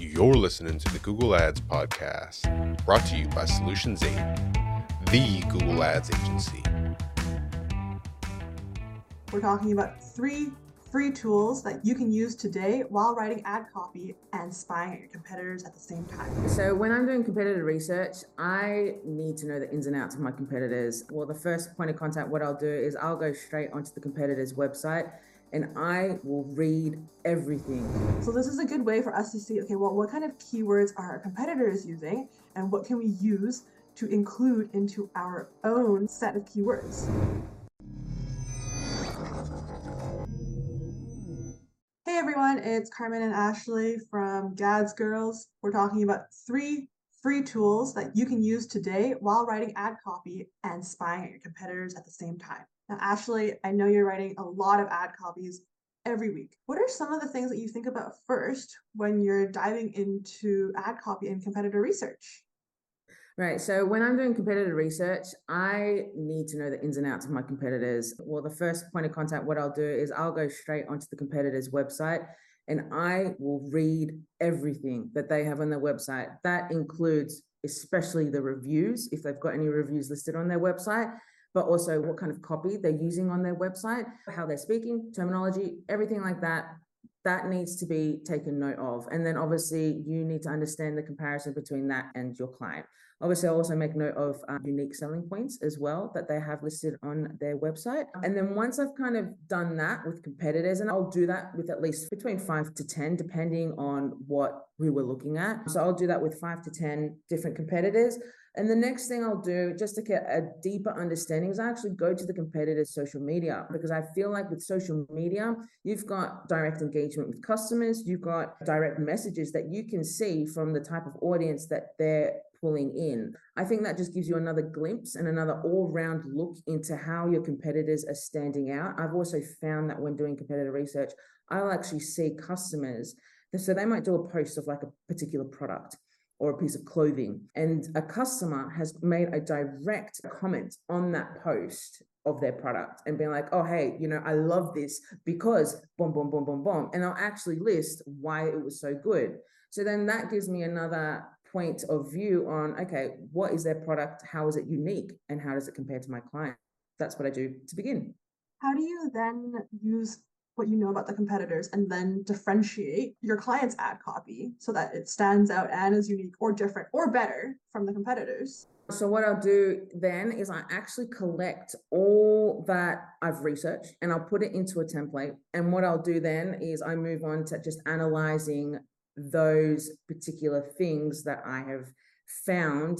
You're listening to the Google Ads Podcast, brought to you by Solutions 8, the Google Ads agency. We're talking about three free tools that you can use today while writing ad copy and spying at your competitors at the same time. So, when I'm doing competitor research, I need to know the ins and outs of my competitors. Well, the first point of contact, what I'll do is I'll go straight onto the competitor's website and I will read everything. So this is a good way for us to see, okay, well, what kind of keywords are our competitors using and what can we use to include into our own set of keywords. Hey everyone, it's Carmen and Ashley from Gads Girls. We're talking about three free tools that you can use today while writing ad copy and spying at your competitors at the same time. Now, Ashley, I know you're writing a lot of ad copies every week. What are some of the things that you think about first when you're diving into ad copy and competitor research? Right. So when I'm doing competitor research, I need to know the ins and outs of my competitors. Well, the first point of contact, what I'll do is I'll go straight onto the competitor's website and I will read everything that they have on their website. That includes especially the reviews, if they've got any reviews listed on their website, but also what kind of copy they're using on their website, how they're speaking, terminology, everything like that. That needs to be taken note of. And then obviously, you need to understand the comparison between that and your client. Obviously, I'll also make note of um, unique selling points as well that they have listed on their website. And then once I've kind of done that with competitors, and I'll do that with at least between five to 10, depending on what we were looking at. So I'll do that with five to 10 different competitors. And the next thing I'll do, just to get a deeper understanding, is I actually go to the competitors' social media because I feel like with social media, you've got direct engagement with customers, you've got direct messages that you can see from the type of audience that they're pulling in. I think that just gives you another glimpse and another all round look into how your competitors are standing out. I've also found that when doing competitor research, I'll actually see customers. So they might do a post of like a particular product or a piece of clothing. And a customer has made a direct comment on that post of their product and being like, oh, hey, you know, I love this because boom, boom, boom, boom, boom. And I'll actually list why it was so good. So then that gives me another point of view on, okay, what is their product? How is it unique? And how does it compare to my client? That's what I do to begin. How do you then use what you know about the competitors and then differentiate your client's ad copy so that it stands out and is unique or different or better from the competitors. So what I'll do then is I actually collect all that I've researched and I'll put it into a template. And what I'll do then is I move on to just analyzing those particular things that I have found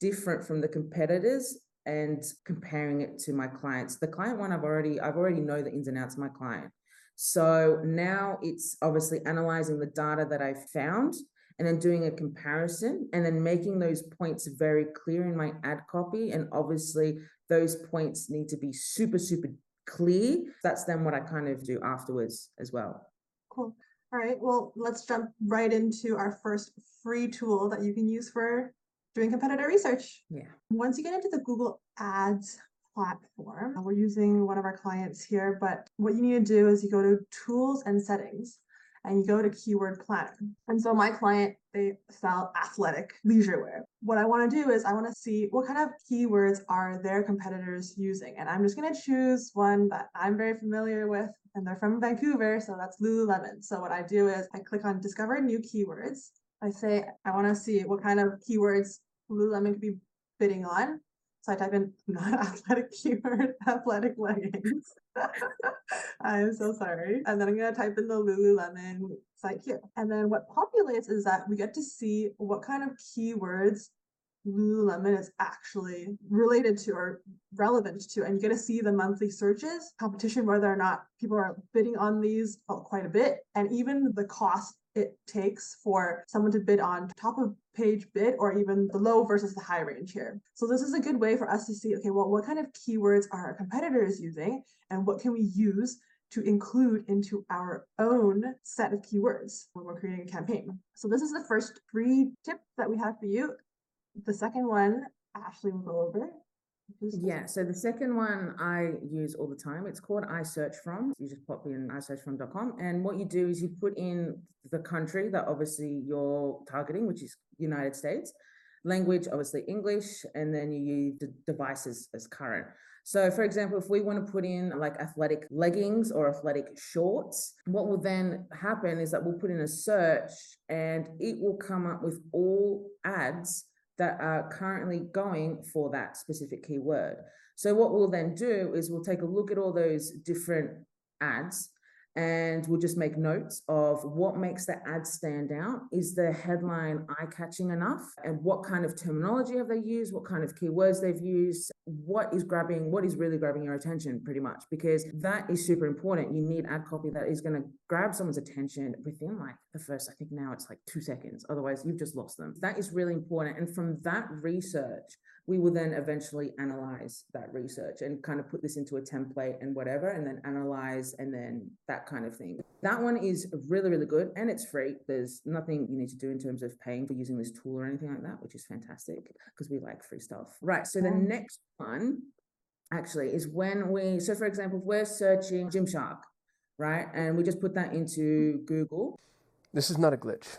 different from the competitors and comparing it to my clients. The client one I've already I've already know the ins and outs of my client. So now it's obviously analyzing the data that I found and then doing a comparison and then making those points very clear in my ad copy. And obviously, those points need to be super, super clear. That's then what I kind of do afterwards as well. Cool. All right. Well, let's jump right into our first free tool that you can use for doing competitor research. Yeah. Once you get into the Google Ads platform. Uh, we're using one of our clients here, but what you need to do is you go to tools and settings and you go to keyword planner. And so my client, they sell athletic leisure wear. What I want to do is I want to see what kind of keywords are their competitors using. And I'm just going to choose one that I'm very familiar with and they're from Vancouver. So that's Lululemon. So what I do is I click on discover new keywords. I say, I want to see what kind of keywords Lululemon could be bidding on. So I type in not athletic keyword, athletic leggings. I'm so sorry. And then I'm going to type in the Lululemon site here. And then what populates is that we get to see what kind of keywords Lululemon is actually related to or relevant to. And you get to see the monthly searches, competition, whether or not people are bidding on these quite a bit, and even the cost it takes for someone to bid on top of page bid or even the low versus the high range here. So this is a good way for us to see, okay, well, what kind of keywords are our competitors using and what can we use to include into our own set of keywords when we're creating a campaign. So this is the first free tip that we have for you. The second one, Ashley will go over. Yeah, so the second one I use all the time. It's called iSearchFrom. You just pop in iSearchFrom.com, and what you do is you put in the country that obviously you're targeting, which is United States, language obviously English, and then you use the devices as current. So, for example, if we want to put in like athletic leggings or athletic shorts, what will then happen is that we'll put in a search and it will come up with all ads that are currently going for that specific keyword. So, what we'll then do is we'll take a look at all those different ads and we'll just make notes of what makes the ad stand out. Is the headline eye catching enough? And what kind of terminology have they used? What kind of keywords they've used? What is grabbing, what is really grabbing your attention, pretty much? Because that is super important. You need ad copy that is going to grab someone's attention within like the first, I think now it's like two seconds. Otherwise, you've just lost them. That is really important. And from that research, we will then eventually analyze that research and kind of put this into a template and whatever, and then analyze and then that kind of thing. That one is really, really good and it's free. There's nothing you need to do in terms of paying for using this tool or anything like that, which is fantastic because we like free stuff. Right. So the next one actually is when we, so for example, if we're searching Gymshark, right? And we just put that into Google. This is not a glitch.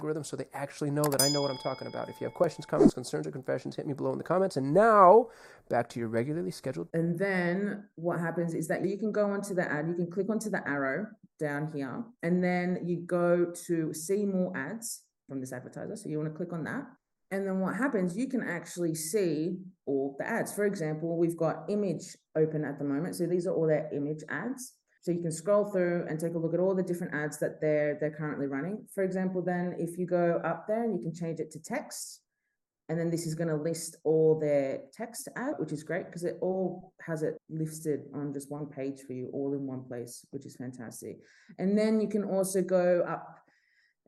algorithm so they actually know that I know what I'm talking about. If you have questions, comments, concerns, or confessions, hit me below in the comments. And now back to your regularly scheduled. And then what happens is that you can go onto the ad, you can click onto the arrow down here, and then you go to see more ads from this advertiser. So you want to click on that. And then what happens, you can actually see all the ads. For example, we've got image open at the moment. So these are all their image ads. So you can scroll through and take a look at all the different ads that they're they're currently running. For example, then if you go up there and you can change it to text, and then this is going to list all their text ad, which is great because it all has it listed on just one page for you, all in one place, which is fantastic. And then you can also go up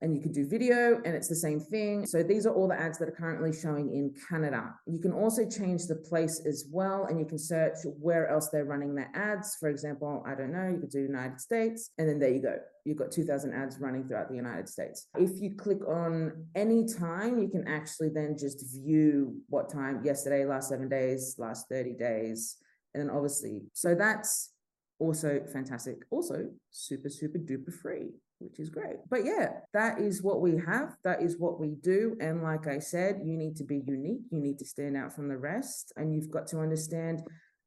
and you could do video and it's the same thing. So these are all the ads that are currently showing in Canada. You can also change the place as well and you can search where else they're running their ads. For example, I don't know, you could do United States and then there you go. You've got 2000 ads running throughout the United States. If you click on any time, you can actually then just view what time yesterday, last 7 days, last 30 days and then obviously so that's also fantastic. Also super super duper free which is great. But yeah, that is what we have. That is what we do. And like I said, you need to be unique. You need to stand out from the rest. And you've got to understand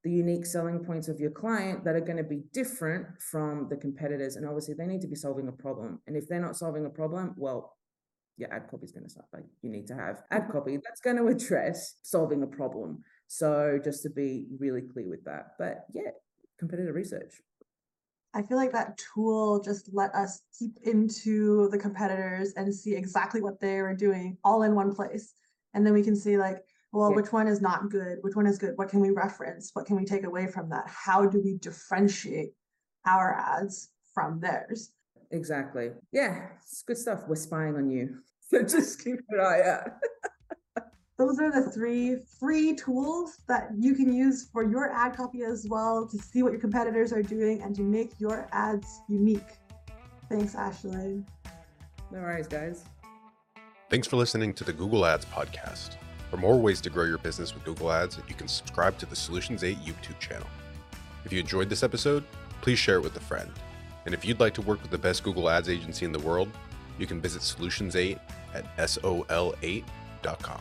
the unique selling points of your client that are going to be different from the competitors. And obviously, they need to be solving a problem. And if they're not solving a problem, well, your ad copy is going to suffer. You need to have ad copy that's going to address solving a problem. So just to be really clear with that. But yeah, competitor research. I feel like that tool just let us keep into the competitors and see exactly what they are doing all in one place. And then we can see like, well, yeah. which one is not good? Which one is good? What can we reference? What can we take away from that? How do we differentiate our ads from theirs? Exactly. Yeah, it's good stuff. We're spying on you. So just keep an eye out. those are the three free tools that you can use for your ad copy as well to see what your competitors are doing and to make your ads unique. Thanks, Ashley. No worries, guys. Thanks for listening to the Google Ads podcast. For more ways to grow your business with Google Ads, you can subscribe to the Solutions 8 YouTube channel. If you enjoyed this episode, please share it with a friend. And if you'd like to work with the best Google Ads agency in the world, you can visit Solutions 8 at sol8.com.